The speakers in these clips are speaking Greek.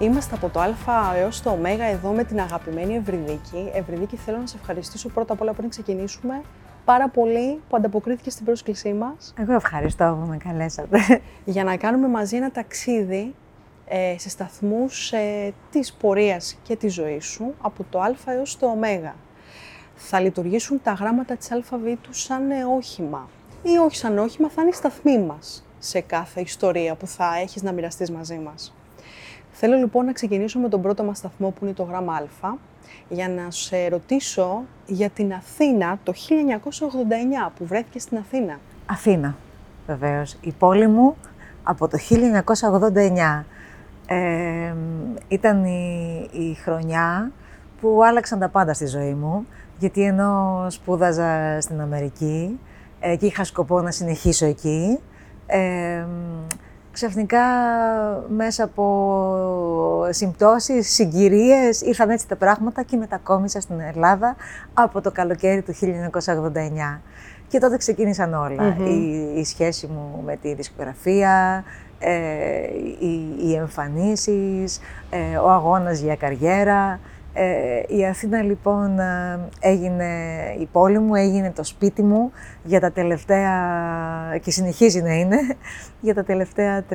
Είμαστε από το Α έως το Ω εδώ με την αγαπημένη Ευρυδίκη. Ευρυδίκη, θέλω να σε ευχαριστήσω πρώτα απ' όλα πριν ξεκινήσουμε πάρα πολύ που ανταποκρίθηκες στην πρόσκλησή μας. Εγώ ευχαριστώ που με καλέσατε. Για να κάνουμε μαζί ένα ταξίδι ε, σε σταθμούς ε, της πορείας και της ζωής σου από το Α έως το Ω. Θα λειτουργήσουν τα γράμματα της αλφαβήτου σαν ε, όχημα ή όχι σαν όχημα, θα είναι η σταθμή μας σε κάθε ιστορία που θα έχεις να μοιραστείς μαζί μας. Θέλω λοιπόν να ξεκινήσω με τον πρώτο μας σταθμό που είναι το γράμμα Α για να σε ρωτήσω για την Αθήνα το 1989 που βρέθηκε στην Αθήνα. Αθήνα, βεβαίως. Η πόλη μου από το 1989. Ε, ήταν η, η χρονιά που άλλαξαν τα πάντα στη ζωή μου, γιατί ενώ σπούδαζα στην Αμερική ε, και είχα σκοπό να συνεχίσω εκεί, ε, ξαφνικά μέσα από συμπτώσεις, συγκυρίες, ήρθαν έτσι τα πράγματα και μετακόμισα στην Ελλάδα από το καλοκαίρι του 1989. Και τότε ξεκίνησαν Η, η, σχέση μου με τη δισκογραφία, ε, οι, οι εμφανίσεις, ε, ο αγώνας για καριέρα. Ε, η Αθήνα λοιπόν ε, έγινε η πόλη μου, έγινε το σπίτι μου για τα τελευταία, και συνεχίζει να είναι, για τα τελευταία 30,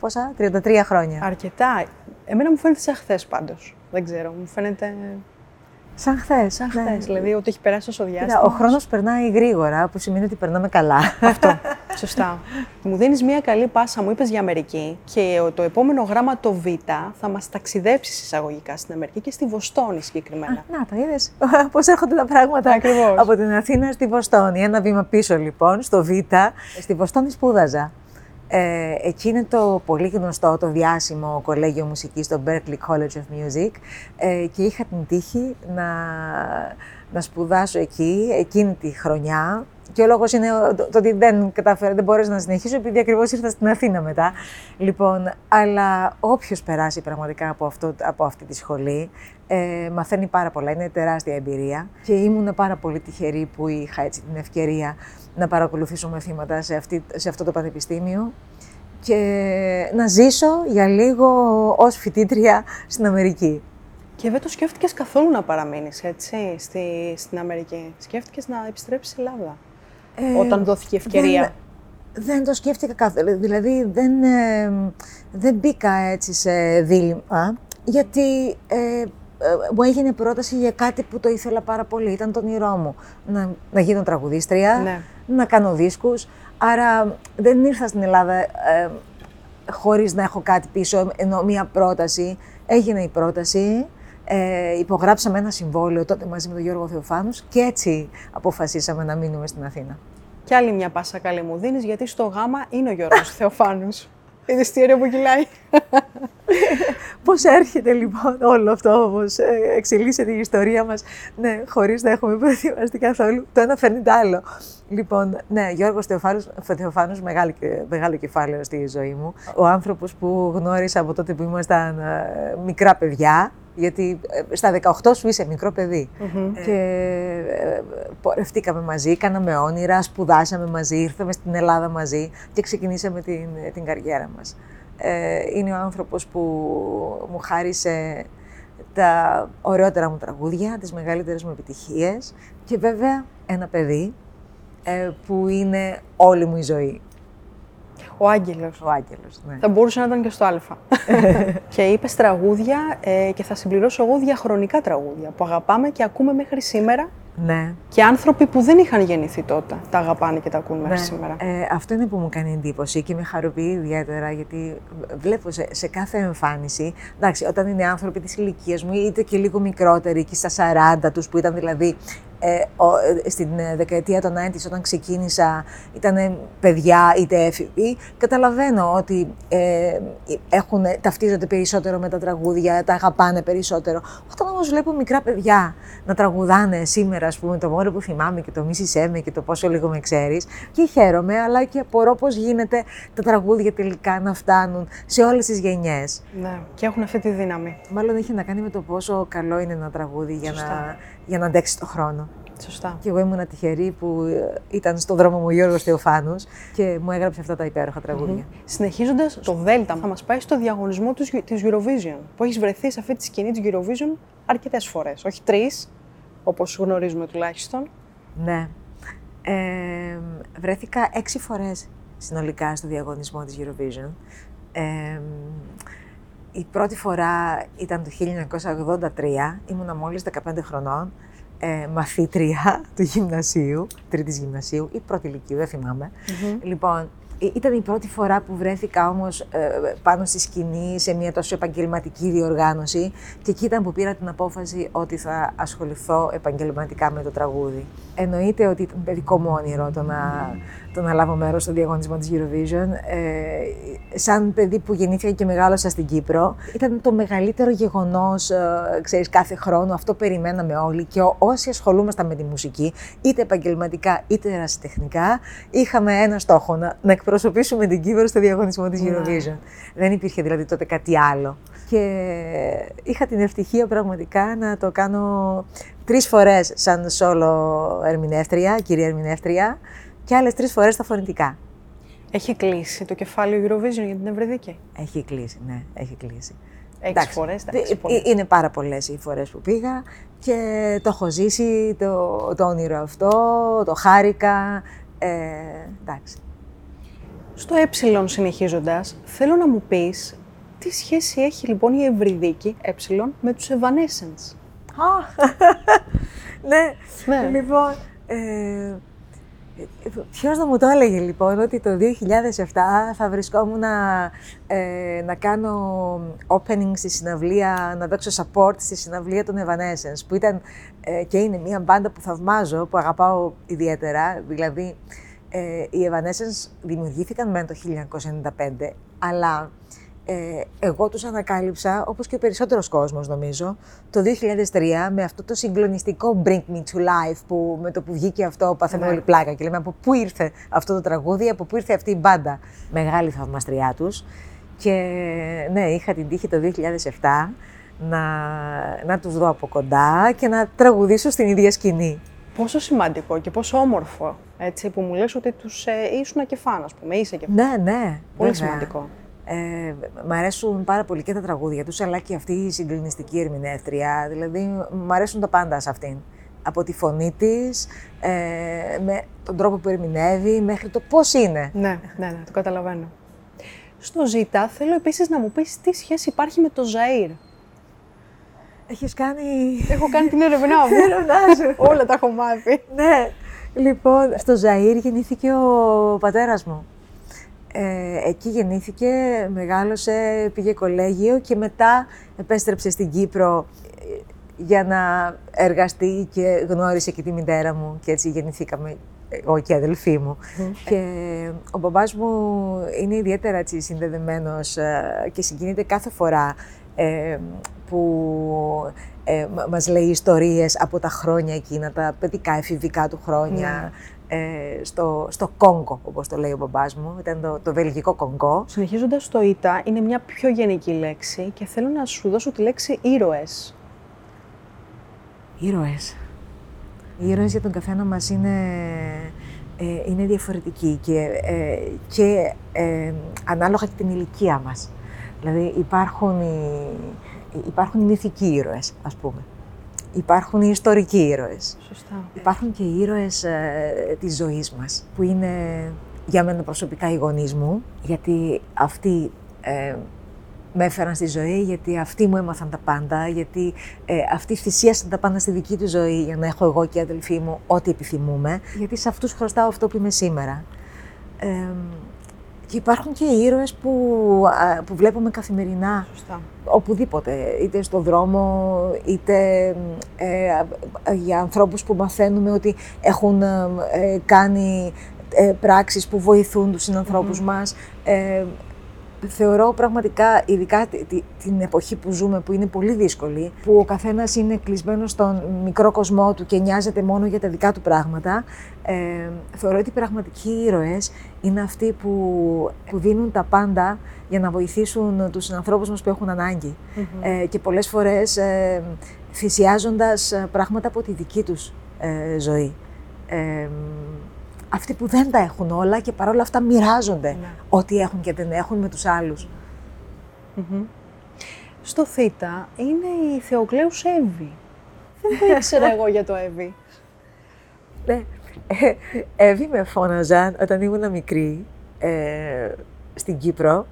πόσα, 33 χρόνια. Αρκετά. Εμένα μου φαίνεται σαν χθες πάντως. Δεν ξέρω, μου φαίνεται Σαν χθες. Σαν χθες. Ναι. Δηλαδή ότι έχει περάσει τόσο διάστημα. ο χρόνος περνάει γρήγορα, που σημαίνει ότι περνάμε καλά. Αυτό. Σωστά. Μου δίνεις μια καλή πάσα, μου είπες για Αμερική και το επόμενο γράμμα, το Β, θα μας ταξιδέψεις εισαγωγικά στην Αμερική και στη Βοστόνη συγκεκριμένα. να, το είδες. Πώς έρχονται τα πράγματα Ακριβώς. από την Αθήνα στη Βοστόνη. Ένα βήμα πίσω λοιπόν, στο Β. Στη Βοστόνη σπούδαζα. Ε, εκεί είναι το πολύ γνωστό, το διάσημο κολέγιο μουσικής, το Berklee College of Music. Ε, και είχα την τύχη να, να σπουδάσω εκεί, εκείνη τη χρονιά και ο λόγος είναι το, ότι δεν κατάφερα, δεν μπόρεσα να συνεχίσω επειδή ακριβώς ήρθα στην Αθήνα μετά. Λοιπόν, αλλά όποιος περάσει πραγματικά από, αυτό, από αυτή τη σχολή, ε, μαθαίνει πάρα πολλά, είναι τεράστια εμπειρία και ήμουν πάρα πολύ τυχερή που είχα έτσι την ευκαιρία να παρακολουθήσω μαθήματα σε, αυτή, σε αυτό το πανεπιστήμιο και να ζήσω για λίγο ως φοιτήτρια στην Αμερική. Και δεν το σκέφτηκες καθόλου να παραμείνεις, έτσι, στη, στην Αμερική. Σκέφτηκες να επιστρέψεις στην Ελλάδα, ε, όταν δόθηκε ευκαιρία. Δεν, δεν το σκέφτηκα καθόλου, δηλαδή δεν, ε, δεν μπήκα έτσι σε δίλημα, γιατί ε, μου έγινε πρόταση για κάτι που το ήθελα πάρα πολύ. Ήταν το όνειρό μου. Να, να γίνω τραγουδίστρια, ναι. να κάνω δίσκους. Άρα δεν ήρθα στην Ελλάδα ε, χωρίς να έχω κάτι πίσω, ενώ μία πρόταση. Έγινε η πρόταση, ε, υπογράψαμε ένα συμβόλαιο τότε μαζί με τον Γιώργο Θεοφάνους και έτσι αποφασίσαμε να μείνουμε στην Αθήνα. Και άλλη μια πάσα καλή μου δίνεις, γιατί στο γάμα είναι ο Γιώργος Θεοφάνους. Είδες τι ωραίο που κυλάει. Πώς έρχεται λοιπόν όλο αυτό, πώς ε, εξελίσσεται η ιστορία μας, ναι, χωρίς να έχουμε προετοιμαστεί καθόλου. Το ένα φέρνει το άλλο. Λοιπόν, ναι, Γιώργος Θεοφάνους, Θεοφάνους μεγάλο, μεγάλο κεφάλαιο στη ζωή μου. Ο άνθρωπος που γνώρισα από τότε που ήμασταν ε, μικρά παιδιά, γιατί ε, στα 18 σου είσαι μικρό Και πορευτήκαμε μαζί, κάναμε όνειρα, σπουδάσαμε μαζί, ήρθαμε στην Ελλάδα μαζί και ξεκινήσαμε την, την καριέρα μας. Ε, είναι ο άνθρωπος που μου χάρισε τα ωραιότερα μου τραγούδια, τις μεγαλύτερες μου επιτυχίες και βέβαια ένα παιδί ε, που είναι όλη μου η ζωή. Ο Άγγελος. Ο Άγγελος, ναι. Θα μπορούσε να ήταν και στο Α. και είπες τραγούδια ε, και θα συμπληρώσω εγώ διαχρονικά τραγούδια που αγαπάμε και ακούμε μέχρι σήμερα ναι. Και άνθρωποι που δεν είχαν γεννηθεί τότε τα αγαπάνε και τα ακούν μέχρι ναι. σήμερα. Ε, αυτό είναι που μου κάνει εντύπωση και με χαροποιεί ιδιαίτερα γιατί βλέπω σε, σε κάθε εμφάνιση. Εντάξει, όταν είναι άνθρωποι της ηλικίας μου, είτε και λίγο μικρότεροι, και στα 40 τους, που ήταν δηλαδή ε, ε, στην ε, δεκαετία των 90 όταν ξεκίνησα ήταν παιδιά είτε έφηβοι, καταλαβαίνω ότι ε, έχουν, ταυτίζονται περισσότερο με τα τραγούδια, τα αγαπάνε περισσότερο. Όταν όμως βλέπω μικρά παιδιά να τραγουδάνε σήμερα, ας πούμε, το μόνο που θυμάμαι και το μίσησέ με και το πόσο λίγο με ξέρεις, και χαίρομαι, αλλά και απορώ πώς γίνεται τα τραγούδια τελικά να φτάνουν σε όλες τις γενιές. Ναι, και έχουν αυτή τη δύναμη. Μάλλον έχει να κάνει με το πόσο καλό είναι ένα τραγούδι για να, για να αντέξει το χρόνο. Σωστά. Και εγώ ήμουν τυχερή που ε, ήταν στον δρόμο μου ο Γιώργος Θεοφάνους και μου έγραψε αυτά τα υπέροχα τραγούδια. Mm-hmm. Συνεχίζοντας, το Δέλτα θα μας πάει στο διαγωνισμό της, της Eurovision, που έχεις βρεθεί σε αυτή τη σκηνή της Eurovision αρκετές φορές, όχι τρεις, όπως γνωρίζουμε τουλάχιστον. Ναι. Ε, βρέθηκα έξι φορές συνολικά στο διαγωνισμό της Eurovision. Ε, η πρώτη φορά ήταν το 1983, ήμουνα μόλις 15 χρονών, ε, μαθήτρια του γυμνασίου, τρίτης γυμνασίου ή πρώτη ηλικίου, δεν θυμάμαι. Λοιπόν, ήταν η πρώτη φορά που βρέθηκα όμως ε, πάνω στη σκηνή σε μια τόσο επαγγελματική διοργάνωση και εκεί ήταν που πήρα την απόφαση ότι θα ασχοληθώ επαγγελματικά με το τραγούδι. Εννοείται ότι ήταν παιδικό μου όνειρο το να, το να λάβω μέρος στο διαγωνισμό της Eurovision. Ε, σαν παιδί που γεννήθηκα και μεγάλωσα στην Κύπρο, ήταν το μεγαλύτερο γεγονός, ε, ξέρεις, κάθε χρόνο. Αυτό περιμέναμε όλοι και όσοι ασχολούμασταν με τη μουσική, είτε επαγγελματικά είτε ερασιτεχνικά, είχαμε ένα στόχο, να, να εκπροσωπήσουμε την Κύπρο στο διαγωνισμό της ναι. Eurovision. Δεν υπήρχε δηλαδή τότε κάτι άλλο. Και είχα την ευτυχία πραγματικά να το κάνω τρεις φορές σαν σόλο ερμηνεύτρια, κυρία ερμηνεύτρια, και άλλες τρεις φορές στα φωνητικά. Έχει κλείσει το κεφάλαιο Eurovision για την Ευρεδίκη. Έχει κλείσει, ναι, έχει κλείσει. Έξι φορές, εντάξει, Είναι πάρα πολλές οι φορές που πήγα και το έχω ζήσει, το, το όνειρο αυτό, το χάρηκα, ε, εντάξει. Στο ε συνεχίζοντας, θέλω να μου πεις τι σχέση έχει λοιπόν η Ευρυδίκη ε με τους Evanescence; ναι. ναι, λοιπόν, ε, Ποιος να μου το έλεγε λοιπόν ότι το 2007 θα βρισκόμουν να, ε, να κάνω opening στη συναυλία, να δώσω support στη συναυλία των Evanescence, που ήταν ε, και είναι μια μπάντα που θαυμάζω, που αγαπάω ιδιαίτερα. Δηλαδή, ε, οι Evanescence δημιουργήθηκαν με το 1995, αλλά ε, εγώ τους ανακάλυψα, όπως και ο περισσότερος κόσμος νομίζω, το 2003 με αυτό το συγκλονιστικό Bring Me To Life που με το που βγήκε αυτό παθαίνουμε ναι. όλη πλάκα και λέμε από πού ήρθε αυτό το τραγούδι, από πού ήρθε αυτή η μπάντα. Μεγάλη θαυμαστριά τους. Και ναι, είχα την τύχη το 2007 να, να τους δω από κοντά και να τραγουδήσω στην ίδια σκηνή. Πόσο σημαντικό και πόσο όμορφο, έτσι, που μου λες ότι τους ε, ήσουν και φαν, ας πούμε, είσαι και φαν. Ναι, ναι. Πολύ σημαντικό. Ε, μ' αρέσουν πάρα πολύ και τα τραγούδια τους, αλλά και αυτή η συγκλινιστική ερμηνεύτρια. Δηλαδή, μ' αρέσουν τα πάντα σε αυτήν. Από τη φωνή της, ε, με τον τρόπο που ερμηνεύει, μέχρι το πώς είναι. Ναι, ναι, ναι, το καταλαβαίνω. Στο Ζήτα, θέλω επίσης να μου πεις τι σχέση υπάρχει με το Ζαΐρ. Έχεις κάνει... Έχω κάνει την έρευνά μου. Όλα τα έχω μάθει. ναι. Λοιπόν, στο Ζαΐρ γεννήθηκε ο πατέρας μου. Ε, εκεί γεννήθηκε, μεγάλωσε, πήγε κολέγιο και μετά επέστρεψε στην Κύπρο ε, για να εργαστεί και γνώρισε και τη μητέρα μου και έτσι γεννηθήκαμε εγώ και η αδελφή μου. Και ο μπαμπάς μου είναι ιδιαίτερα έτσι, συνδεδεμένος ε, και συγκινείται κάθε φορά που ε, μας λέει ιστορίες από τα χρόνια εκείνα, τα παιδικά εφηβικά του χρόνια. Ναι ε, στο, στο Κόγκο, όπως το λέει ο μπαμπάς μου. Ήταν το, το βελγικό Κόγκο. Συνεχίζοντας το ΙΤΑ, είναι μια πιο γενική λέξη και θέλω να σου δώσω τη λέξη ήρωες. Ήρωες. Οι ήρωες για τον καθένα μας είναι, ε, είναι διαφορετικοί και, ε, και ε, ανάλογα και την ηλικία μας. Δηλαδή υπάρχουν οι, υπάρχουν οι μυθικοί ήρωες, ας πούμε. Υπάρχουν οι ιστορικοί ήρωες. Σωστά. Υπάρχουν και οι ήρωες ε, της ζωής μας, που είναι για μένα προσωπικά οι γονείς μου, γιατί αυτοί ε, με έφεραν στη ζωή, γιατί αυτοί μου έμαθαν τα πάντα, γιατί ε, αυτοί θυσίασαν τα πάντα στη δική τους ζωή για να έχω εγώ και η αδελφή μου ό,τι επιθυμούμε, γιατί σε αυτούς χρωστάω αυτό που είμαι σήμερα. Ε, και υπάρχουν και ήρωες που, που βλέπουμε καθημερινά, Σωστά. οπουδήποτε, είτε στον δρόμο, είτε ε, για ανθρώπους που μαθαίνουμε ότι έχουν ε, κάνει ε, πράξεις που βοηθούν τους συνανθρώπους μας. Ε, θεωρώ πραγματικά, ειδικά την εποχή που ζούμε, που είναι πολύ δύσκολη, που ο καθένας είναι κλεισμένος στον μικρό κοσμό του και νοιάζεται μόνο για τα δικά του πράγματα, ε, θεωρώ ότι οι πραγματικοί ήρωες είναι αυτοί που, που δίνουν τα πάντα για να βοηθήσουν τους ανθρώπους μας που έχουν ε, και πολλές φορές ε, θυσιάζοντας πράγματα από τη δική τους ε, ζωή. Ε, αυτοί που δεν τα έχουν όλα και παρόλα αυτά μοιράζονται Ναι. ό,τι έχουν και δεν έχουν με τους άλλους. Μμμ. Στο Θ είναι η Θεοκλέους Εύη. Δεν το ήξερα εγώ για το Εύη. Ναι. Ε, Εύη με φώναζαν όταν ήμουν μικρή ε, στην Κύπρο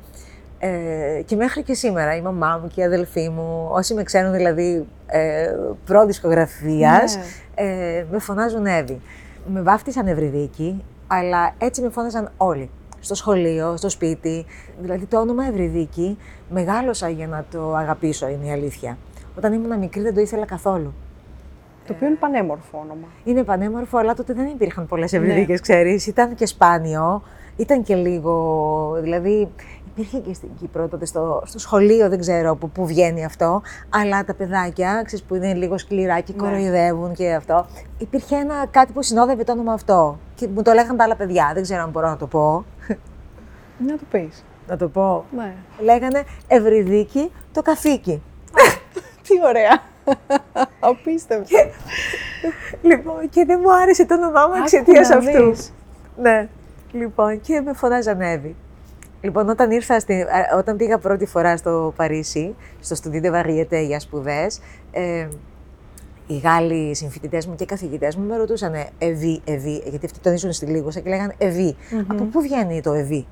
ε, και μέχρι και σήμερα η μαμά μου και η αδελφή μου, όσοι με ξέρουν δηλαδή ε, προδισκογραφίας, Ναι. ε, με φωνάζουν Εύη. Με βάφτισαν Ευρυδίκη, αλλά έτσι με φώναζαν όλοι. Στο σχολείο, στο σπίτι. Δηλαδή το όνομα Ευρυδίκη μεγάλωσα για να το αγαπήσω, είναι η αλήθεια. Όταν ήμουν μικρή δεν το ήθελα καθόλου. Το οποίο είναι πανέμορφο όνομα. Είναι πανέμορφο, αλλά τότε δεν υπήρχαν πολλές ευρυδίκες, ξέρεις. Ήταν και σπάνιο. Ήταν και λίγο. Δηλαδή, υπήρχε και στην Κύπρο τότε στο, στο σχολείο, δεν ξέρω από πού βγαίνει αυτό. Αλλά τα παιδάκια, ξέρεις, που είναι λίγο σκληρά και Ναι. κοροϊδεύουν και αυτό. Υπήρχε ένα κάτι που συνόδευε το όνομα αυτό. Και μου το λέγανε τα άλλα παιδιά. Δεν ξέρω αν μπορώ να το πω. Να το πεις. Να το πω. Ναι. Λέγανε Ευρυδίκη το καθήκη. Τι ωραία. Απίστευτο. Λοιπόν, και δεν μου άρεσε το όνομά μου Άκου εξαιτίας να αυτού. δεις. Ναι. Λοιπόν, και με φωνάζαν Εύη. Λοιπόν, όταν, ήρθα στη, ε, όταν πήγα πρώτη φορά στο Παρίσι, στο Studio de Varieté για σπουδές, ε, οι Γάλλοι συμφοιτητές μου και καθηγητές μου με ρωτούσαν Ευή, Ευή, γιατί αυτοί τονίζουν στη λίγουσα και λέγανε Ευή. Από πού βγαίνει το Ευή.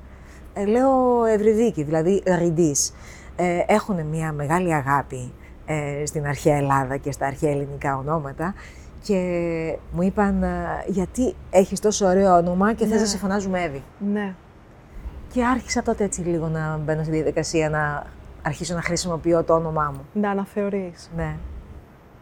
Ε, λέω Ευρυδίκη, δηλαδή Ριντής. Ε, έχουν μια μεγάλη αγάπη ε, στην αρχαία Ελλάδα και στα αρχαία ελληνικά ονόματα και μου είπαν ε, γιατί έχεις τόσο ωραίο όνομα και θες Ναι. να σε φωνάζουμε Εύη. Ναι. Και άρχισα τότε έτσι λίγο να μπαίνω στη διαδικασία να αρχίσω να χρησιμοποιώ το όνομά μου. Να αναθεωρείς. Ναι.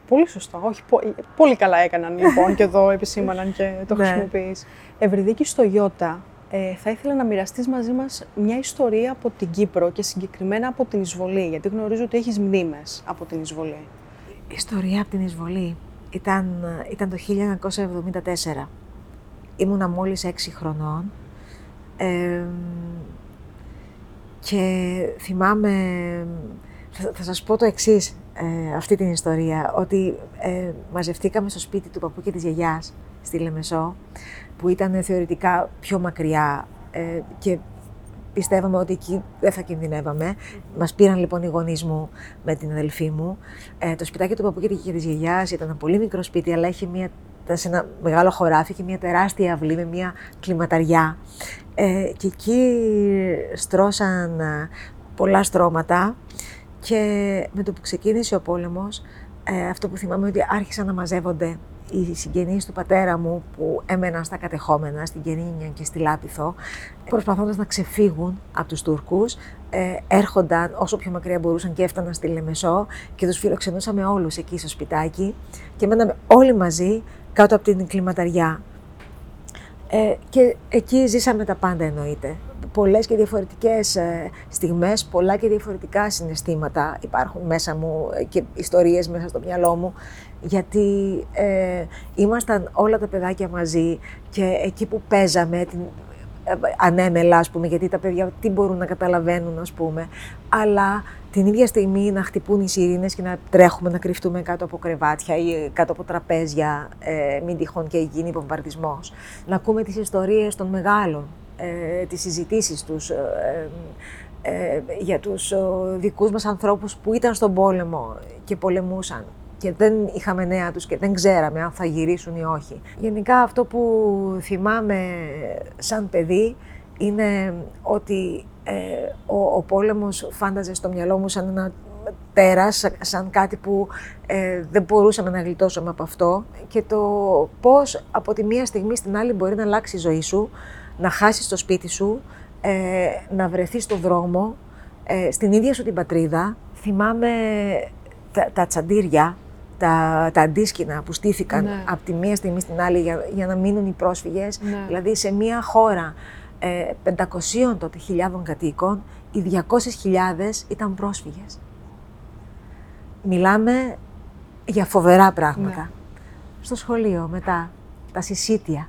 Πολύ σωστά. Όχι, πο- πολύ καλά έκαναν λοιπόν και εδώ επισήμαναν και το Ναι. χρησιμοποιείς. Ευρυδίκη στο Ιώτα, ε, θα ήθελα να μοιραστείς μαζί μας μια ιστορία από την Κύπρο και συγκεκριμένα από την εισβολή, γιατί γνωρίζω ότι έχεις μνήμες από την εισβολή. Η ιστορία από την εισβολή ήταν, ήταν το 1974. Ήμουνα μόλις 6 χρονών ε, και θυμάμαι, θα, θα σας πω το εξής, ε, αυτή την ιστορία, ότι ε, μαζευτήκαμε στο σπίτι του παππού και της γιαγιάς στη Λεμεσό, που ήταν θεωρητικά πιο μακριά ε, και πιστεύαμε ότι εκεί δεν θα κινδυνεύαμε. Μας πήραν λοιπόν οι γονείς μου με την αδελφή μου. Ε, το σπιτάκι του παππού και της γιαγιάς ήταν ένα πολύ μικρό σπίτι, αλλά είχε μια, ήταν σε ένα μεγάλο χωράφι και μια τεράστια αυλή με μια κλιματαριά. Ε, και εκεί στρώσαν ε, πολλά στρώματα και με το που ξεκίνησε ο πόλεμος, ε, αυτό που θυμάμαι ότι άρχισαν να μαζεύονται οι συγγενείς του πατέρα μου που έμεναν στα κατεχόμενα, στην Κερίνια και στη Λάπιθο, προσπαθώντας να ξεφύγουν από τους Τούρκους, ε, έρχονταν όσο πιο μακριά μπορούσαν και έφταναν στη Λεμεσό και τους φιλοξενούσαμε όλους εκεί στο σπιτάκι και μέναμε όλοι μαζί κάτω από την κλιματαριά. Ε, και εκεί ζήσαμε τα πάντα εννοείται. Πολλές και διαφορετικές ε, στιγμές, πολλά και διαφορετικά συναισθήματα υπάρχουν μέσα μου ε, και ιστορίες μέσα στο μυαλό μου γιατί ε, ήμασταν όλα τα παιδάκια μαζί και εκεί που παίζαμε την, ε, ανέμελα, ας πούμε, γιατί τα παιδιά τι μπορούν να καταλαβαίνουν, ας πούμε, αλλά την ίδια στιγμή να χτυπούν οι σιρήνες και να τρέχουμε να κρυφτούμε κάτω από κρεβάτια ή κάτω από τραπέζια, ε, μην τυχόν και γίνει βομβαρδισμός. Να ακούμε τις ιστορίες των μεγάλων, ε, τις συζητήσεις τους, ε, ε, για τους ε, δικούς μας ανθρώπους που ήταν στον πόλεμο και πολεμούσαν και δεν είχαμε νέα τους και δεν ξέραμε αν θα γυρίσουν ή όχι. Γενικά αυτό που θυμάμαι σαν παιδί είναι ότι ε, ο, ο πόλεμος φάνταζε στο μυαλό μου σαν ένα τέρας, σαν κάτι που ε, δεν μπορούσαμε να γλιτώσουμε από αυτό και το πώς από τη μία στιγμή στην άλλη μπορεί να αλλάξει η ζωή σου, να χάσεις το σπίτι σου, ε, να βρεθείς στο δρόμο, ε, στην ίδια σου την πατρίδα. Θυμάμαι τα, τα τσαντήρια, τα, τα αντίσκηνα που στήθηκαν Ναι. από τη μία στιγμή στην άλλη για, για να μείνουν οι πρόσφυγες. Ναι. Δηλαδή σε μια χώρα ε, 500 τότε χιλιάδων κατοίκων, οι 200.000 ήταν πρόσφυγες. Μιλάμε για φοβερά πράγματα. Ναι. Στο σχολείο μετά, τα συσίτια.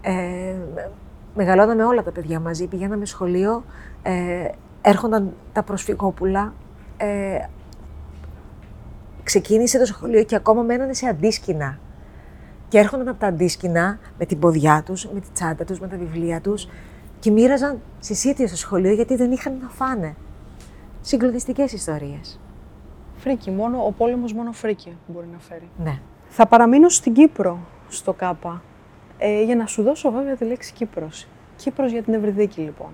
Ε, μεγαλώναμε όλα τα παιδιά μαζί, πηγαίναμε σχολείο, ε, έρχονταν τα προσφυγόπουλα, ε, ξεκίνησε το σχολείο και ακόμα μένανε σε αντίσκηνα. Και έρχονταν από τα αντίσκηνα με την ποδιά τους, με τη τσάντα τους, με τα βιβλία τους και μοίραζαν συσσίτια στο σχολείο γιατί δεν είχαν να φάνε. Συγκλονιστικές ιστορίες. Φρίκη, μόνο, ο πόλεμος μόνο φρίκη μπορεί να φέρει. Ναι. Θα παραμείνω στην Κύπρο, στο ΚΑΠΑ, ε, για να σου δώσω βέβαια τη λέξη Κύπρος. Κύπρος για την Ευρυδίκη, λοιπόν.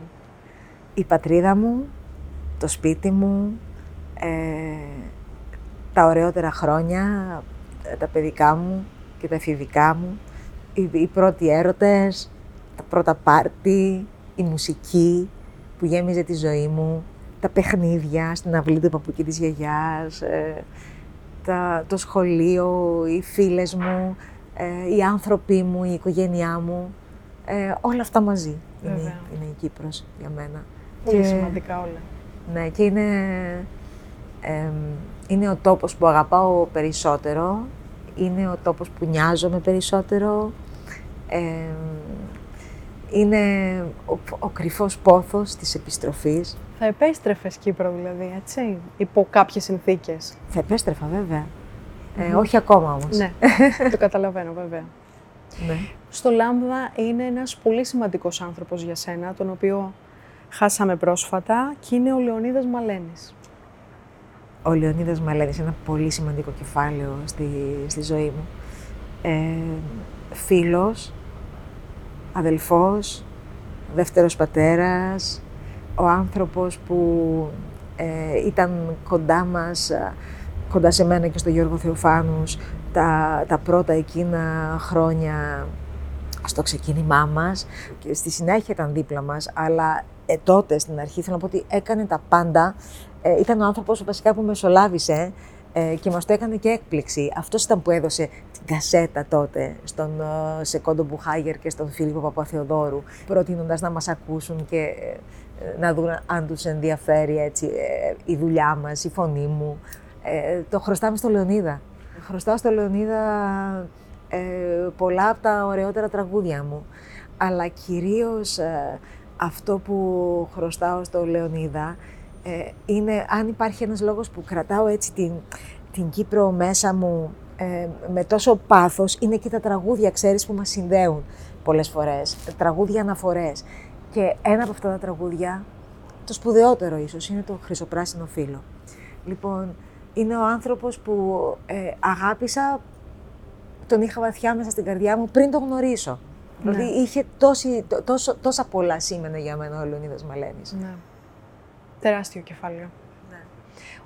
Η πατρίδα μου, το σπίτι μου, ε, τα ωραιότερα χρόνια, ε, τα παιδικά μου και τα εφηβικά μου, οι, οι πρώτοι έρωτες, τα πρώτα πάρτι, η μουσική που γέμιζε τη ζωή μου, τα παιχνίδια στην αυλή του παππού και της γιαγιάς, ε, τα, το σχολείο, οι φίλες μου, ε, οι άνθρωποι μου, η οικογένειά μου, ε, όλα αυτά μαζί είναι, είναι η Κύπρος για μένα. Πολύ σημαντικά όλα. Ναι, και είναι, είναι ο τόπος που αγαπάω περισσότερο, είναι ο τόπος που νοιάζομαι περισσότερο, είναι ο, ο κρυφός πόθος της επιστροφής. Θα επέστρεφες Κύπρο δηλαδή, έτσι, υπό κάποιες συνθήκες. Θα επέστρεφα βέβαια. Ε, όχι ακόμα όμως. Ναι, το καταλαβαίνω βέβαια. Ναι. Στο Λάμδα είναι ένας πολύ σημαντικός άνθρωπος για σένα, τον οποίο χάσαμε πρόσφατα και είναι ο Λεωνίδας Μαλένης. Ο Λεωνίδας Μαλένης είναι ένα πολύ σημαντικό κεφάλαιο στη, στη ζωή μου. Ε, φίλος, αδελφός, δεύτερος πατέρας, ο άνθρωπος που ε, ήταν κοντά μας, κοντά σε μένα και στο Γιώργο Θεοφάνους, τα, τα πρώτα εκείνα χρόνια στο ξεκίνημά μας και στη συνέχεια ήταν δίπλα μας, αλλά ε, τότε στην αρχή θέλω να πω ότι έκανε τα πάντα. Ε, ήταν ο άνθρωπος βασικά που μεσολάβησε ε, και μας το έκανε και έκπληξη. Αυτός ήταν που έδωσε την κασέτα τότε στον ε, Σεκόντο Μπουχάγερ και στον Φίλιππο Παπαθεοδόρου, προτείνοντας να μας ακούσουν και ε, να δουν αν τους ενδιαφέρει έτσι, ε, η δουλειά μας, η φωνή μου. το χρωστάμε στο Λεωνίδα. Χρωστάω στο Λεωνίδα πολλά από τα ωραιότερα τραγούδια μου, αλλά κυρίως αυτό που χρωστάω στο Λεωνίδα ε, είναι αν υπάρχει ένας λόγος που κρατάω έτσι την, την Κύπρο μέσα μου ε, με τόσο πάθος, είναι και τα τραγούδια, ξέρεις, που μας συνδέουν πολλές φορές, τραγούδια αναφορές. Και ένα από αυτά τα τραγούδια, το σπουδαιότερο ίσως, είναι το Χρυσοπράσινο Φύλλο. Λοιπόν, είναι ο άνθρωπος που ε, αγάπησα, τον είχα βαθιά μέσα στην καρδιά μου πριν τον γνωρίσω. Ναι. Δηλαδή είχε τόση, τόσο, τόσα πολλά σήμαινε για μένα ο Λεωνίδας Μαλένης. Ναι. Τεράστιο κεφάλαιο. Ναι.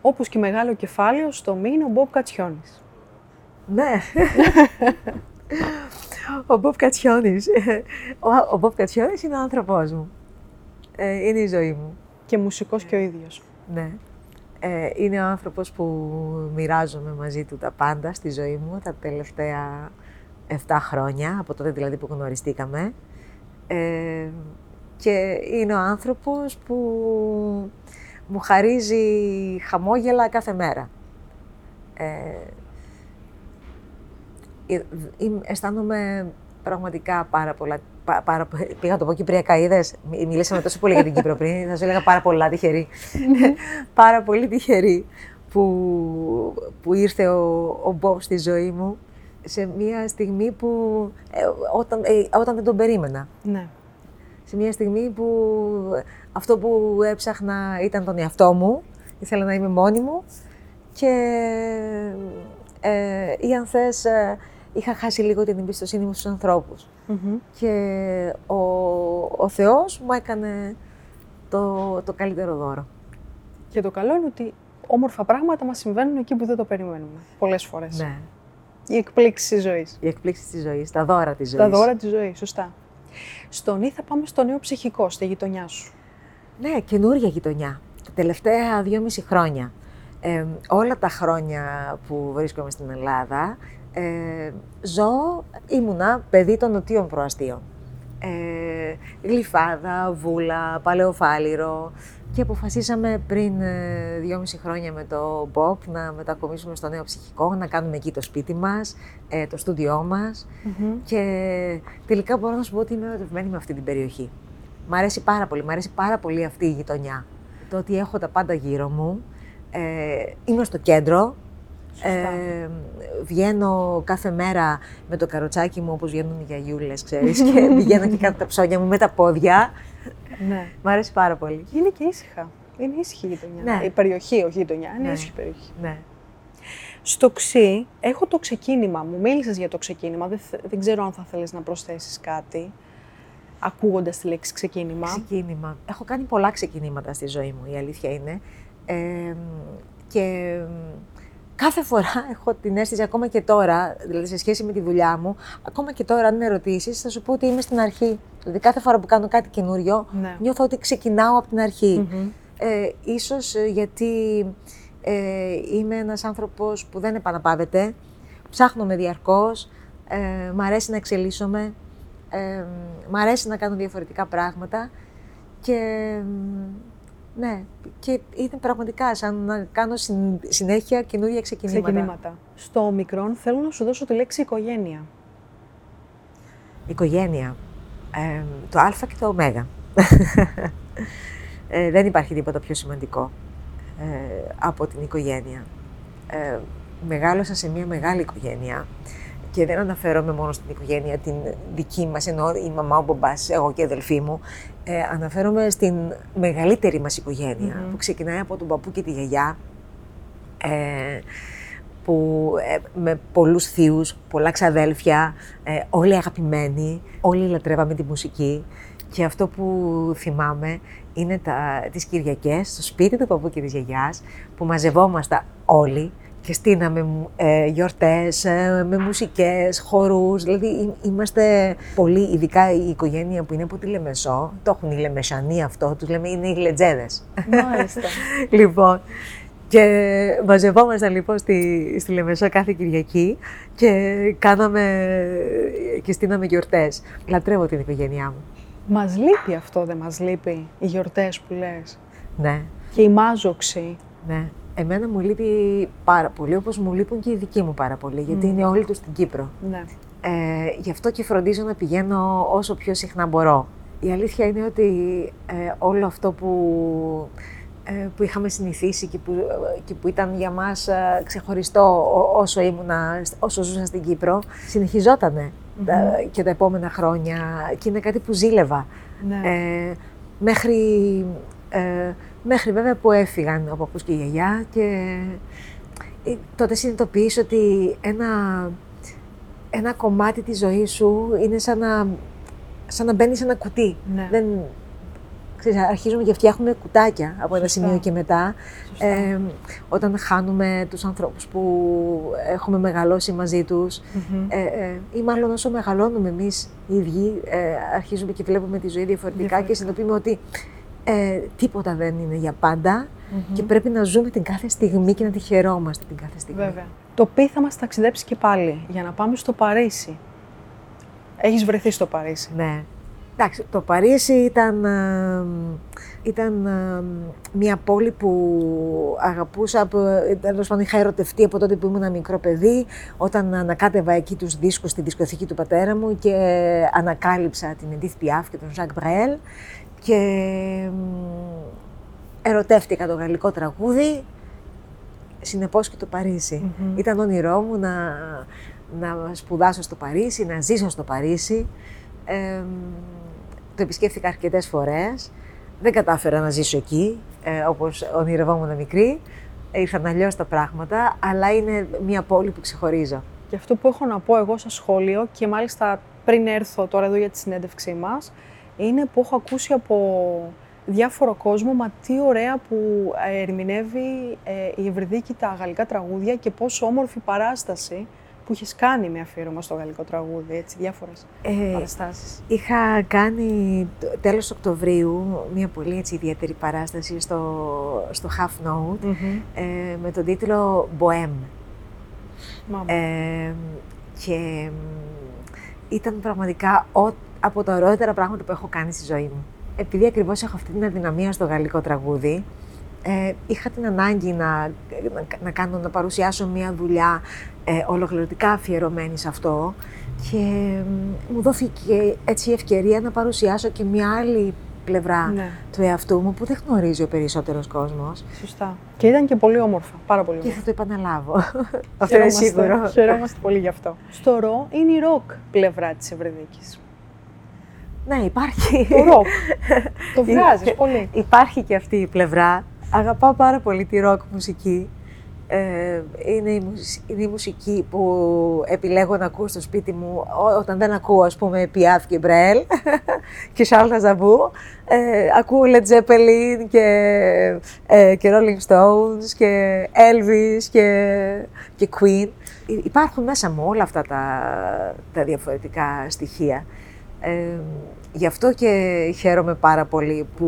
Όπως και μεγάλο κεφάλαιο στο μήν ο Μπομπ Κατσιόνης. Ναι. ο Μπομπ Κατσιόνης. Ο, ο Μπομπ Κατσιόνης είναι ο άνθρωπός μου. Ε, είναι η ζωή μου. Και μουσικός και ο ίδιος. Ναι. Ε, είναι ο άνθρωπος που μοιράζομαι μαζί του τα πάντα στη ζωή μου τα τελευταία 7 χρόνια, από τότε δηλαδή που γνωριστήκαμε. Ε, και είναι ο άνθρωπος που μου χαρίζει χαμόγελα κάθε μέρα. Ε, ε αισθάνομαι πραγματικά πάρα πολλά. Πάρα, πήγα να το πω κυπριακά, είδες; Μιλήσαμε τόσο πολύ για την Κύπρο πριν. Θα σου έλεγα πάρα πολλά τυχερή. Ναι. πάρα πολύ τυχερή που, που ήρθε ο, ο Μπομπ στη ζωή μου σε μια στιγμή που ε, όταν, ε, όταν δεν τον περίμενα. Ναι σε μια στιγμή που αυτό που έψαχνα ήταν τον εαυτό μου, ήθελα να είμαι μόνη μου και ε, ή αν θες, ε, είχα χάσει λίγο την εμπιστοσύνη μου στους ανθρώπους. Και ο, ο Θεός μου έκανε το, το καλύτερο δώρο. Και το καλό είναι ότι όμορφα πράγματα μας συμβαίνουν εκεί που δεν το περιμένουμε, πολλές φορές. Ναι. Η εκπλήξη της ζωής. Η εκπλήξη της ζωής, τα δώρα της ζωής. Τα δώρα της ζωής, σωστά. Στον ή θα πάμε στο νέο ψυχικό, στη γειτονιά σου. Ναι, καινούργια γειτονιά. Τα τελευταία δυόμιση χρόνια. Ε, όλα τα χρόνια που βρίσκομαι στην Ελλάδα, ε, ζω, ήμουνα παιδί των νοτίων προαστίων. Ε, γλυφάδα, βούλα, παλαιοφάλιρο, και αποφασίσαμε πριν ε, δυόμιση χρόνια με το Bob να μετακομίσουμε στο νέο ψυχικό, να κάνουμε εκεί το σπίτι μας, ε, το στούντιό μας. Και τελικά μπορώ να σου πω ότι είμαι ερωτευμένη με αυτή την περιοχή. Μ' αρέσει πάρα πολύ, μ' αρέσει πάρα πολύ αυτή η γειτονιά. Το ότι έχω τα πάντα γύρω μου, ε, είμαι στο κέντρο, Ε, βγαίνω κάθε μέρα με το καροτσάκι μου όπως βγαίνουν οι γιαγιούλες, ξέρεις, και πηγαίνω και κάτω τα ψώνια μου με τα πόδια. Ναι. Μ' αρέσει πάρα πολύ. Είναι και ήσυχα. Είναι ήσυχη η γειτονιά. Ναι. Η περιοχή, όχι η γειτονιά. Είναι Ναι. ήσυχη η περιοχή. Ναι. Στο ξύ, έχω το ξεκίνημα μου. Μίλησες για το ξεκίνημα. Δεν, θε- δεν ξέρω αν θα θέλεις να προσθέσεις κάτι, ακούγοντας τη λέξη ξεκίνημα. Ξεκίνημα. Έχω κάνει πολλά ξεκινήματα στη ζωή μου, η αλήθεια είναι. Ε, και κάθε φορά έχω την αίσθηση, ακόμα και τώρα, δηλαδή σε σχέση με τη δουλειά μου, ακόμα και τώρα, αν με ρωτήσεις, θα σου πω ότι είμαι στην αρχή. Δηλαδή, κάθε φορά που κάνω κάτι καινούριο, Ναι. νιώθω ότι ξεκινάω από την αρχή. Μμμ. Ε, ίσως ε, γιατί ε, είμαι ένας άνθρωπος που δεν επαναπάβεται, ψάχνομαι διαρκώς, ε, μ' αρέσει να εξελίσσομαι, ε, μ' αρέσει να κάνω διαφορετικά πράγματα και μ, ναι, και είναι πραγματικά σαν να κάνω συν- συνέχεια καινούργια ξεκινήματα. Ξεκινήματα. Στο μικρόν θέλω να σου δώσω τη λέξη οικογένεια. Οικογένεια. Ε, το Α και το Ω. ε, δεν υπάρχει τίποτα πιο σημαντικό ε, από την οικογένεια. Ε, μεγάλωσα σε μια μεγάλη οικογένεια και δεν αναφέρομαι μόνο στην οικογένεια την δική μας, ενώ η μαμά, ο μπαμπάς, εγώ και η αδελφή μου. Ε, αναφέρομαι στην μεγαλύτερη μας οικογένεια, Μμμ. που ξεκινάει από τον παππού και τη γιαγιά, ε, που, ε, με πολλούς θείους, πολλά ξαδέλφια, ε, όλοι αγαπημένοι, όλοι λατρεύαμε τη μουσική. Και αυτό που θυμάμαι είναι τα, τις Κυριακές στο σπίτι του παππού και της γιαγιάς, που μαζευόμασταν όλοι και στείναμε ε, γιορτές ε, με μουσικές, χορούς. Δηλαδή εί- είμαστε πολύ, ειδικά η οικογένεια που είναι από τη Λεμεσό, το έχουν οι Λεμεσανοί αυτό, τους λέμε είναι οι Λετζέδες. Μάλιστα. Λοιπόν, και μαζευόμασταν λοιπόν στη, στη Λεμεσό κάθε Κυριακή και κάναμε και στείναμε γιορτές. Λατρεύω την οικογένειά μου. μας λείπει αυτό, δεν μας λείπει, οι γιορτές που λες; Ναι, Και η μάζοξη; ναι. Εμένα μου λείπει πάρα πολύ, όπως μου λείπουν και οι δικοί μου πάρα πολύ, γιατί Μμ. είναι όλοι τους στην Κύπρο. Ναι. Ε, γι' αυτό και φροντίζω να πηγαίνω όσο πιο συχνά μπορώ. Η αλήθεια είναι ότι ε, όλο αυτό που, ε, που είχαμε συνηθίσει και που, και που ήταν για μας ε, ξεχωριστό ό- όσο, ήμουνα, όσο ζούσα στην Κύπρο, συνεχιζότανε τα- και τα επόμενα χρόνια και είναι κάτι που ζήλευα. ναι. Ε, μέχρι, ε, μέχρι βέβαια που έφυγαν ο παππούς και η γιαγιά και ε, τότε συνειδητοποιείς ότι ένα, ένα κομμάτι της ζωής σου είναι σαν να, σαν να μπαίνει σε ένα κουτί. ναι. Δεν, ξέρεις, αρχίζουμε και φτιάχνουμε κουτάκια από ένα Σωστά. σημείο και μετά. Σωστά. Ε, όταν χάνουμε τους ανθρώπους που έχουμε μεγαλώσει μαζί τους, Μμμ. ε, ε, ή μάλλον όσο μεγαλώνουμε εμείς οι ίδιοι, ε, αρχίζουμε και βλέπουμε τη ζωή διαφορετικά, Διαφορετικά. και συνειδητοποιούμε ότι ε, τίποτα δεν είναι για πάντα Μμμ. και πρέπει να ζούμε την κάθε στιγμή και να τη χαιρόμαστε την κάθε στιγμή. Βέβαια. Το πι θα μας ταξιδέψει και πάλι για να πάμε στο Παρίσι. Έχεις βρεθεί στο Παρίσι. Ναι. Εντάξει, το Παρίσι ήταν, ε, ήταν ε, μια πόλη που αγαπούσα, από, τέλος πάντων είχα ερωτευτεί από τότε που ήμουν μικρό παιδί, όταν ανακάτευα εκεί τους δίσκους στη δισκοθήκη του πατέρα μου και ανακάλυψα την Edith Piaf και τον Jacques Brel και μ, ερωτεύτηκα το γαλλικό τραγούδι, συνεπώς και το Παρίσι. Μμμ. Ήταν όνειρό μου να, να σπουδάσω στο Παρίσι, να ζήσω στο Παρίσι. Ε, το επισκέφθηκα αρκετές φορές. Δεν κατάφερα να ζήσω εκεί, ε, όπως ονειρευόμουν μικρή. Ήρθαν αλλιώς τα πράγματα, αλλά είναι μια πόλη που ξεχωρίζω. Και αυτό που έχω να πω εγώ σαν σχόλιο και μάλιστα πριν έρθω τώρα εδώ για τη συνέντευξή μας, είναι που έχω ακούσει από διάφορο κόσμο, μα τι ωραία που ε, ερμηνεύει ε, η Ευρυδίκη τα γαλλικά τραγούδια και πόσο όμορφη παράσταση που έχεις κάνει με αφιέρωμα στο γαλλικό τραγούδι, έτσι, διάφορες Ε, παραστάσεις. είχα κάνει το- τέλος Οκτωβρίου μια πολύ έτσι, ιδιαίτερη παράσταση στο, στο Half Note Μμμ. ε, με τον τίτλο Bohème. Μάμα. Ε, και μ, ήταν πραγματικά ο, από τα ωραιότερα πράγματα που έχω κάνει στη ζωή μου. Επειδή ακριβώς έχω αυτή την αδυναμία στο γαλλικό τραγούδι, ε, είχα την ανάγκη να, να, να κάνω, να παρουσιάσω μια δουλειά ε, ολοκληρωτικά αφιερωμένη σε αυτό και μ, μου δόθηκε έτσι η ευκαιρία να παρουσιάσω και μια άλλη πλευρά Ναι. του εαυτού μου που δεν γνωρίζει ο περισσότερος κόσμος Σωστά. Και ήταν και πολύ όμορφα. Πάρα πολύ και όμορφα. θα το επαναλάβω. Αυτό είναι Χαιρόμαστε. σίγουρο. Χαιρόμαστε πολύ γι' αυτό. Στο ρο είναι η ροκ πλευρά της Ευρυδίκης. Ναι, υπάρχει. Το ροκ. το βγάζεις πολύ. Υπάρχει και αυτή η πλευρά. Αγαπάω πάρα πολύ τη ροκ μουσική. Ε, είναι, η, μουσ- είναι η μουσική που επιλέγω να ακούω στο σπίτι μου ό- όταν δεν ακούω, ας πούμε, Πιάφ και Μπρέλ και Σάλτα Ζαμπού. Ε, ακούω Led Zeppelin και, ε, και Rolling Stones και Elvis και, και Queen. Υ- Υπάρχουν μέσα μου όλα αυτά τα, τα διαφορετικά στοιχεία. Ε, γι' αυτό και χαίρομαι πάρα πολύ που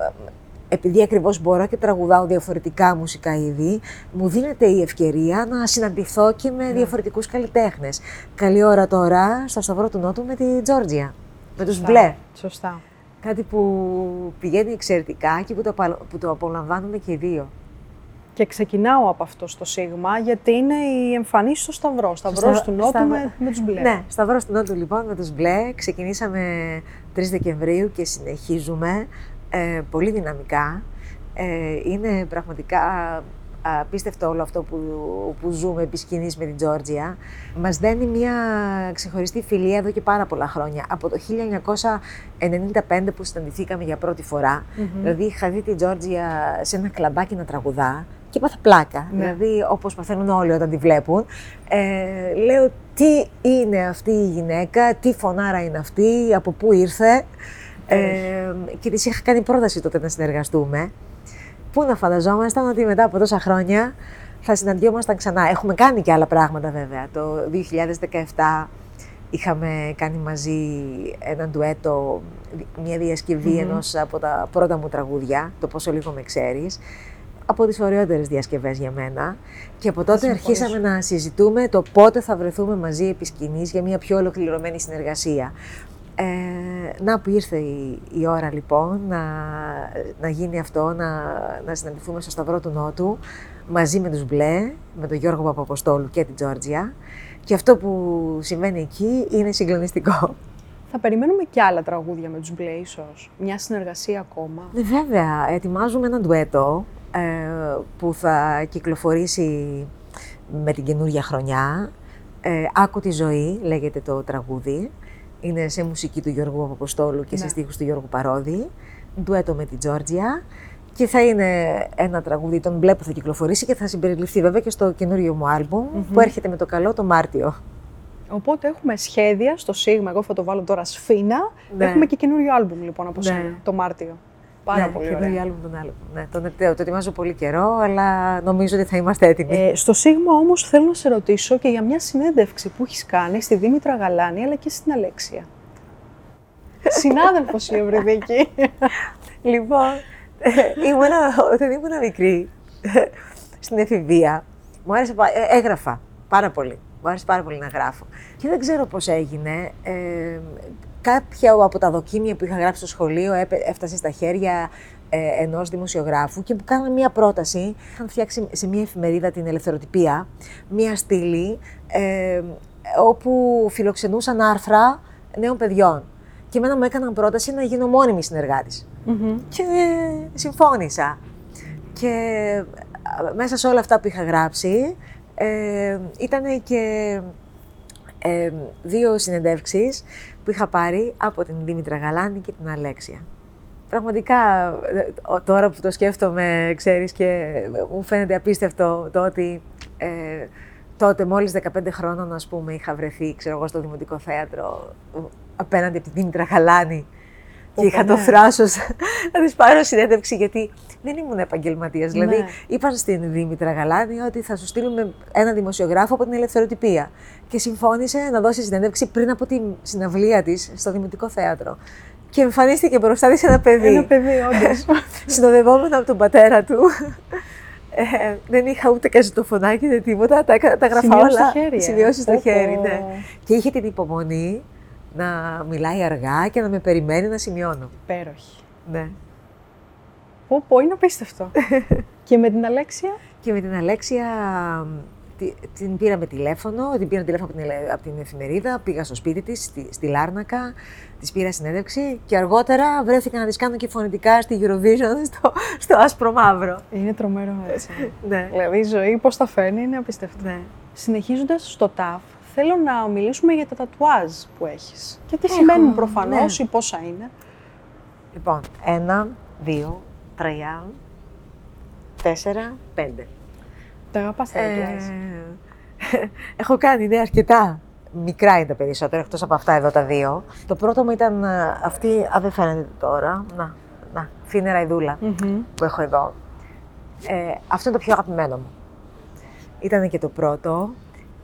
ε, επειδή ακριβώς μπορώ και τραγουδάω διαφορετικά μουσικά είδη, μου δίνεται η ευκαιρία να συναντηθώ και με διαφορετικούς καλλιτέχνες. Καλή ώρα τώρα στο Σταυρό του Νότου με τη Τζόρτζια, με τους Σωστά. μπλε. Σωστά. Κάτι που πηγαίνει εξαιρετικά και που το, απα- που το απολαμβάνουμε και οι δύο. Και ξεκινάω από αυτό στο Σίγμα, γιατί είναι η εμφανίση στο Σταυρό. Σταυρός Στα- του Νότου στα- με, με τους μπλε. Ναι, Σταυρός του Νότου λοιπόν με τους μπλε. Ξεκινήσαμε 3 Δεκεμβρίου και συνεχίζουμε ε, πολύ δυναμικά. Ε, είναι πραγματικά απίστευτο όλο αυτό που, που ζούμε επί σκηνής με την Τζόρτζια. Μας δένει μια ξεχωριστή φιλία εδώ και πάρα πολλά χρόνια. Από το 1995 που συναντηθήκαμε για πρώτη φορά. Μμμ. Δηλαδή είχα δει την Τζόρτζια σε ένα κλαμπάκι να τραγουδά και έπαθα πλάκα. Ναι. Δηλαδή όπως παθαίνουν όλοι όταν τη βλέπουν. Ε, λέω τι είναι αυτή η γυναίκα, τι φωνάρα είναι αυτή, από πού ήρθε. Ε, και της είχα κάνει πρόταση τότε να συνεργαστούμε. Πού να φανταζόμασταν ότι μετά από τόσα χρόνια θα συναντιόμασταν ξανά. Έχουμε κάνει και άλλα πράγματα βέβαια. Το 2017 είχαμε κάνει μαζί ένα ντουέτο, μια διασκευή ενός από τα πρώτα μου τραγούδια, το «Πόσο λίγο με ξέρεις», από τις ωραιότερες διασκευές για μένα. Και από τότε συμφωνήσω. αρχίσαμε να συζητούμε το πότε θα βρεθούμε μαζί επί σκηνής για μια πιο ολοκληρωμένη συνεργασία. Ε, να που ήρθε η, η ώρα λοιπόν να, να γίνει αυτό, να, να συναντηθούμε στο Σταυρό του Νότου μαζί με τους Μπλε, με τον Γιώργο Παπαποστόλου και την Τζόρτζια. Και αυτό που συμβαίνει εκεί είναι συγκλονιστικό. Θα περιμένουμε και άλλα τραγούδια με τους μπλε ίσως. Μια συνεργασία ακόμα. Ναι, βέβαια, ετοιμάζουμε ένα ντουέτο ε, που θα κυκλοφορήσει με την καινούργια χρονιά. Ε, Άκου τη ζωή λέγεται το τραγούδι. Είναι σε μουσική του Γιώργου Παπαποστόλου και σε Ναι. στίχους του Γιώργου Παρόδη. Ντουέτο με την Τζόρτζια. Και θα είναι ένα τραγούδι τον μπλε που θα κυκλοφορήσει και θα συμπεριληφθεί βέβαια και στο καινούριο μου αλμπομ που έρχεται με το καλό το Μάρτιο. Οπότε έχουμε σχέδια στο Σίγμα, εγώ θα το βάλω τώρα σφίνα. Ναι. Έχουμε και καινούριο άλμπουμ λοιπόν από Ναι. σένα, το Μάρτιο. Πάρα ναι, πολύ καινούριο ωραία. άλμπομ τον άλλο. Ναι, το, το, το ετοιμάζω πολύ καιρό, αλλά νομίζω ότι θα είμαστε έτοιμοι. Ε, στο Σίγμα όμως θέλω να σε ρωτήσω και για μια συνέντευξη που έχεις κάνει στη Δήμητρα Γαλάνη αλλά και στην Αλέξια. Συνάδελφος η Ευρυδίκη. Λοιπόν, ήμουνα, όταν ήμουν μικρή, στην εφηβεία, μου άρεσε, πα- ε, έγραφα πάρα πολύ. Μου άρεσε πάρα πολύ να γράφω. Και δεν ξέρω πώς έγινε. Ε, κάποια από τα δοκίμια που είχα γράψει στο σχολείο έπε- έφτασε στα χέρια ε, ενός δημοσιογράφου και μου κάνανε μία πρόταση. Είχαν φτιάξει σε μία εφημερίδα την ελευθεροτυπία, μία στήλη ε, όπου φιλοξενούσαν άρθρα νέων παιδιών. Και εμένα μου έκαναν πρόταση να γίνω μόνιμη συνεργάτης. Μμμ. Και συμφώνησα. Και α, μέσα σε όλα αυτά που είχα γράψει, ε, ήταν και ε, δύο συνεντεύξεις που είχα πάρει από την Δήμητρα Γαλάνη και την Αλέξια. Πραγματικά, ε, ο- τώρα που το σκέφτομαι, ξέρεις, και μου φαίνεται απίστευτο το ότι ε, τότε, μόλις 15 χρόνων, ας πούμε, είχα βρεθεί, ξέρω εγώ, στο Δημοτικό Θέατρο, ε, απέναντι από την Δήμητρα Γαλάνη Πω, και είχα πω, το ναι. θράσος να της πάρω συνέντευξη, γιατί δεν ήμουν επαγγελματίας. Δηλαδή, Ναι. είπαν στην Δήμητρα Γαλάνη ότι θα σου στείλουμε ένα δημοσιογράφο από την ελευθεροτυπία. Και συμφώνησε να δώσει συνέντευξη πριν από τη συναυλία της στο Δημοτικό Θέατρο. Και εμφανίστηκε μπροστά της ένα παιδί. Ένα παιδί, όντως. συνοδευόμενο από τον πατέρα του. Ε, δεν είχα ούτε καζετοφωνάκι ούτε τίποτα. Τα, έκα- τα γράφα Σημειώσεις όλα. στο χέρι, ε. Σημειώσεις στο Πω, πω. χέρι, ναι. Και είχε την υπομονή να μιλάει αργά και να με περιμένει να σημειώνω. Υπέροχη. Ναι. Πω, πω, είναι απίστευτο. και με την Αλέξια; Και με την Αλέξια την πήραμε τηλέφωνο, την πήρα τηλέφωνο από την, από την εφημερίδα, πήγα στο σπίτι της, στη, στη Λάρνακα, της πήρα συνέντευξη και αργότερα βρέθηκα να της κάνω και φωνητικά στη Eurovision στο, στο άσπρο μαύρο. Είναι τρομερό έτσι. Ναι. δηλαδή η ζωή πώς τα φέρνει είναι απίστευτο. ναι. Συνεχίζοντας στο ΤΑΦ, θέλω να μιλήσουμε για τα τατουάζ που έχεις. Και τι Έχω, σημαίνουν προφανώς ναι. ή πόσα είναι. Λοιπόν, ένα, δύο, τρία, τέσσερα, πέντε. Τα αγαπάς τα τατουάζ. Ε, έχω κάνει, ναι, αρκετά. Μικρά είναι τα περισσότερα, εκτός από αυτά εδώ τα δύο. Το πρώτο μου ήταν ε, αυτή, α, δεν φαίνεται τώρα, να, να, φίνερα ιδούλα Μμμ. που έχω εδώ. Ε, αυτό είναι το πιο αγαπημένο μου. Ήταν και το πρώτο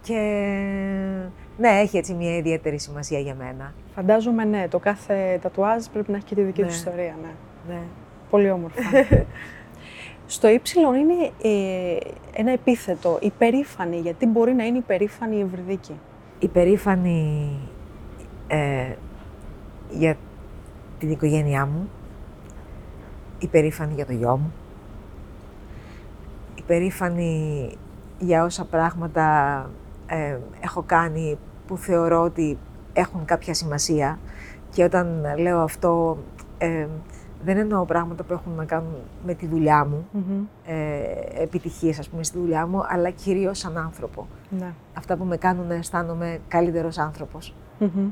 και ναι, έχει έτσι μια ιδιαίτερη σημασία για μένα. Φαντάζομαι ναι, το κάθε τατουάζ πρέπει να έχει και τη δική Ναι. του ιστορία. Ναι. Ναι. Πολύ όμορφα. Στο ύψιλον είναι ε, ένα επίθετο, υπερήφανη, γιατί μπορεί να είναι υπερήφανη η Ευρυδίκη. Υπερήφανη ε, για την οικογένειά μου, υπερήφανη για το γιο μου, υπερήφανη για όσα πράγματα ε, έχω κάνει που θεωρώ ότι έχουν κάποια σημασία και όταν λέω αυτό ε, δεν εννοώ πράγματα που έχουν να κάνουν με τη δουλειά μου, ε, επιτυχίες ας πούμε στη δουλειά μου, αλλά κυρίως σαν άνθρωπο. Ναι. Αυτά που με κάνουν να αισθάνομαι καλύτερος άνθρωπος. Μμμ.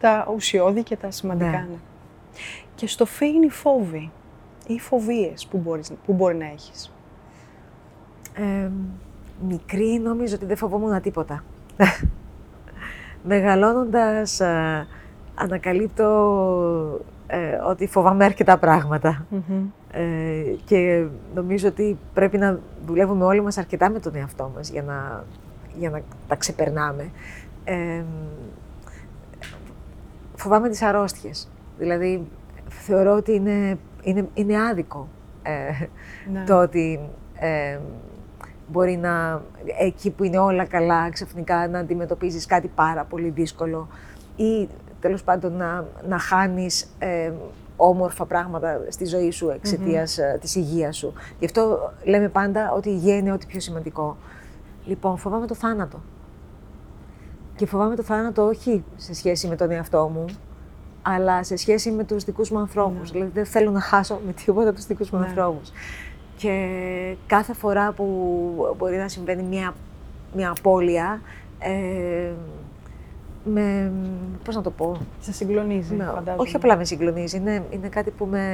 Τα ουσιώδη και τα σημαντικά, Ναι. ναι. Και στο φι είναι οι φόβοι ή οι φοβίες που, μπορείς, που μπορεί να έχεις; Ε, μικρή νόμιζα ότι δεν φοβόμουν τίποτα. Μεγαλώνοντας ε, ανακαλύπτω ε, ότι φοβάμαι αρκετά πράγματα. Ε, και νομίζω ότι πρέπει να δουλεύουμε όλοι μας αρκετά με τον εαυτό μας για να, για να τα ξεπερνάμε. Ε, φοβάμαι τις αρρώστιες. Δηλαδή, θεωρώ ότι είναι, είναι, είναι άδικο ε, Ναι. το ότι ε, μπορεί να, εκεί που είναι όλα καλά, ξαφνικά να αντιμετωπίζεις κάτι πάρα πολύ δύσκολο ή τέλος πάντων να, να χάνεις ε, όμορφα πράγματα στη ζωή σου εξαιτίας ε, της υγείας σου. Γι' αυτό λέμε πάντα ότι η υγεία είναι ό,τι πιο σημαντικό. Λοιπόν, φοβάμαι το θάνατο. Και φοβάμαι το θάνατο όχι σε σχέση με τον εαυτό μου, αλλά σε σχέση με τους δικούς μου ανθρώπους. Δηλαδή δεν θέλω να χάσω με τίποτα τους δικούς μου Ναι. ανθρώπους. Και κάθε φορά που μπορεί να συμβαίνει μια, μια απώλεια, ε, με, πώς να το πω, Σε συγκλονίζει, με- φαντάζομαι. όχι απλά με συγκλονίζει, είναι, είναι κάτι που με,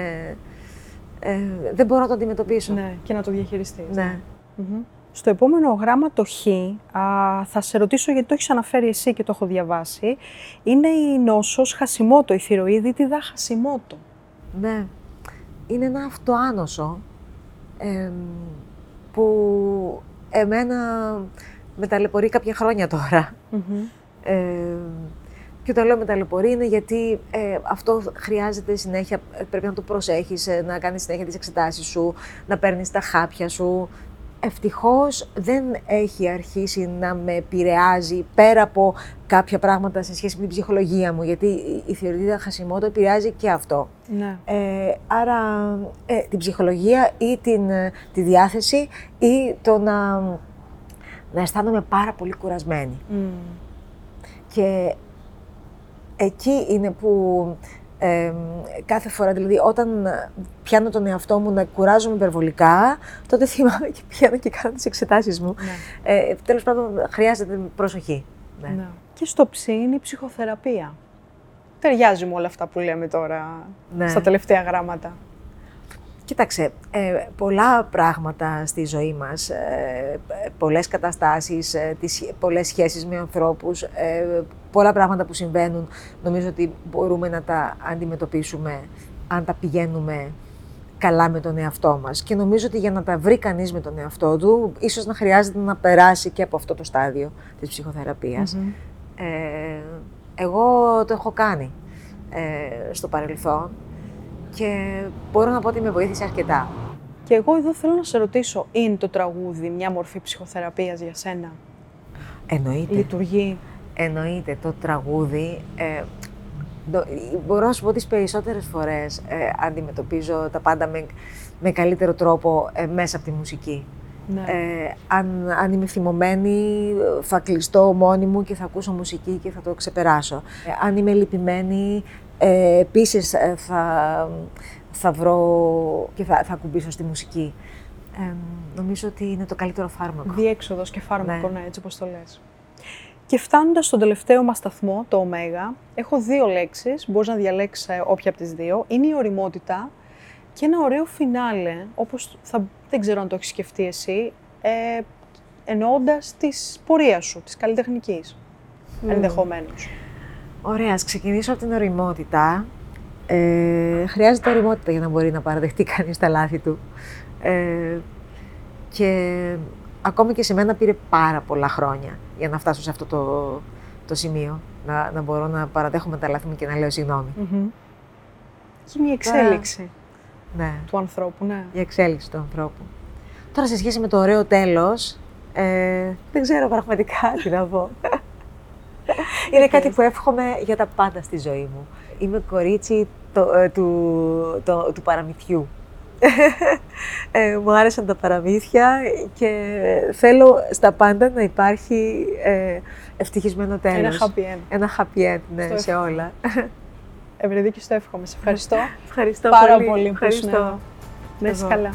ε, δεν μπορώ να το αντιμετωπίσω. Ναι, και να το διαχειριστείς. Ναι. Μμμ. Στο επόμενο γράμμα το Χ, α, θα σε ρωτήσω γιατί το έχεις αναφέρει εσύ και το έχω διαβάσει. Είναι η νόσος Χασιμότο, η θηροειδίτιδα Χασιμότο. Ναι. Είναι ένα αυτοάνωσο εμ, που εμένα με ταλαιπωρεί κάποια χρόνια τώρα. Ε, και όταν λέω με ταλαιπωρεί είναι γιατί ε, αυτό χρειάζεται συνέχεια, ε, πρέπει να το προσέχεις, ε, να κάνεις συνέχεια τις εξετάσεις σου, να παίρνεις τα χάπια σου. Ευτυχώς δεν έχει αρχίσει να με επηρεάζει πέρα από κάποια πράγματα σε σχέση με την ψυχολογία μου, γιατί η- η θεωρητήτα χασιμότο επηρεάζει και αυτό. Ναι. Ε, άρα ε, την ψυχολογία ή την, ε, τη διάθεση ή το να, να αισθάνομαι πάρα πολύ κουρασμένη. Μμ. Και εκεί είναι που ε, κάθε φορά, δηλαδή όταν πιάνω τον εαυτό μου να κουράζομαι υπερβολικά, τότε θυμάμαι και πιάνω και κάνω τις εξετάσεις μου. Ναι. Ε, τέλος πάντων, χρειάζεται προσοχή. Ναι. Ναι. Και στο ψ είναι η ψυχοθεραπεία. Ταιριάζει με όλα αυτά που λέμε τώρα Ναι. στα τελευταία γράμματα. Κοίταξε, ε, πολλά πράγματα στη ζωή μας, ε, πολλές καταστάσεις, ε, τις, σχέ- πολλές σχέσεις με ανθρώπους, ε, πολλά πράγματα που συμβαίνουν, νομίζω ότι μπορούμε να τα αντιμετωπίσουμε αν τα πηγαίνουμε καλά με τον εαυτό μας. Και νομίζω ότι για να τα βρει κανείς με τον εαυτό του, ίσως να χρειάζεται να περάσει και από αυτό το στάδιο της ψυχοθεραπείας. Μμμ. Ε, εγώ το έχω κάνει ε, στο παρελθόν και μπορώ να πω ότι με βοήθησε αρκετά. Και εγώ εδώ θέλω να σε ρωτήσω, είναι το τραγούδι μια μορφή ψυχοθεραπείας για σένα; Εννοείται. Λειτουργεί; Εννοείται το τραγούδι. Ε, το- μπορώ να σου πω τις περισσότερες φορές ε, αντιμετωπίζω τα πάντα με, με καλύτερο τρόπο ε, μέσα από τη μουσική. Ναι. Ε, αν, αν είμαι θυμωμένη, θα κλειστώ μόνη μου και θα ακούσω μουσική και θα το ξεπεράσω. Ε, αν είμαι λυπημένη, ε, επίσης ε, θα, θα βρω και θα, θα ακουμπήσω στη μουσική. Ε, νομίζω ότι είναι το καλύτερο φάρμακο. Διέξοδος και φάρμακο, Ναι. ναι, έτσι όπως το λες. Και φτάνοντας στον τελευταίο μας σταθμό, το ω, έχω δύο λέξεις, μπορείς να διαλέξεις ε, όποια από τις δύο. Είναι η οριμότητα και ένα ωραίο φινάλε, όπως θα, δεν ξέρω αν το έχεις σκεφτεί εσύ, ε, εννοώντας της πορείας σου, της καλλιτεχνικής, ενδεχομένως. Ωραία, ας ξεκινήσω από την οριμότητα. Ε, χρειάζεται οριμότητα για να μπορεί να παραδεχτεί κανείς τα λάθη του. Ε, και ακόμη και σε μένα πήρε πάρα πολλά χρόνια για να φτάσω σε αυτό το, το σημείο. Να, να μπορώ να παραδέχομαι τα λάθη μου και να λέω συγγνώμη. Μμμ. Και είναι η εξέλιξη Ναι, του ανθρώπου, ναι. η εξέλιξη του ανθρώπου. Τώρα σε σχέση με το ωραίο τέλος, ε, δεν ξέρω πραγματικά τι να πω. Είναι κάτι που εύχομαι για τα πάντα στη ζωή μου. Είμαι κορίτσι το- ε, του, το- του παραμυθιού. Ε, μου άρεσαν τα παραμύθια και θέλω στα πάντα να υπάρχει ε, ευτυχισμένο τέλος. Ένα happy end. Ένα happy end, ναι, Στο σε εύχομαι. όλα. Ευρεδίκη, στο εύχομαι. Σε ευχαριστώ Ευχαριστώ πάρα πολύ. πολύ που ήσουν Ευχαριστώ. εδώ. Να είσαι Εγώ. καλά.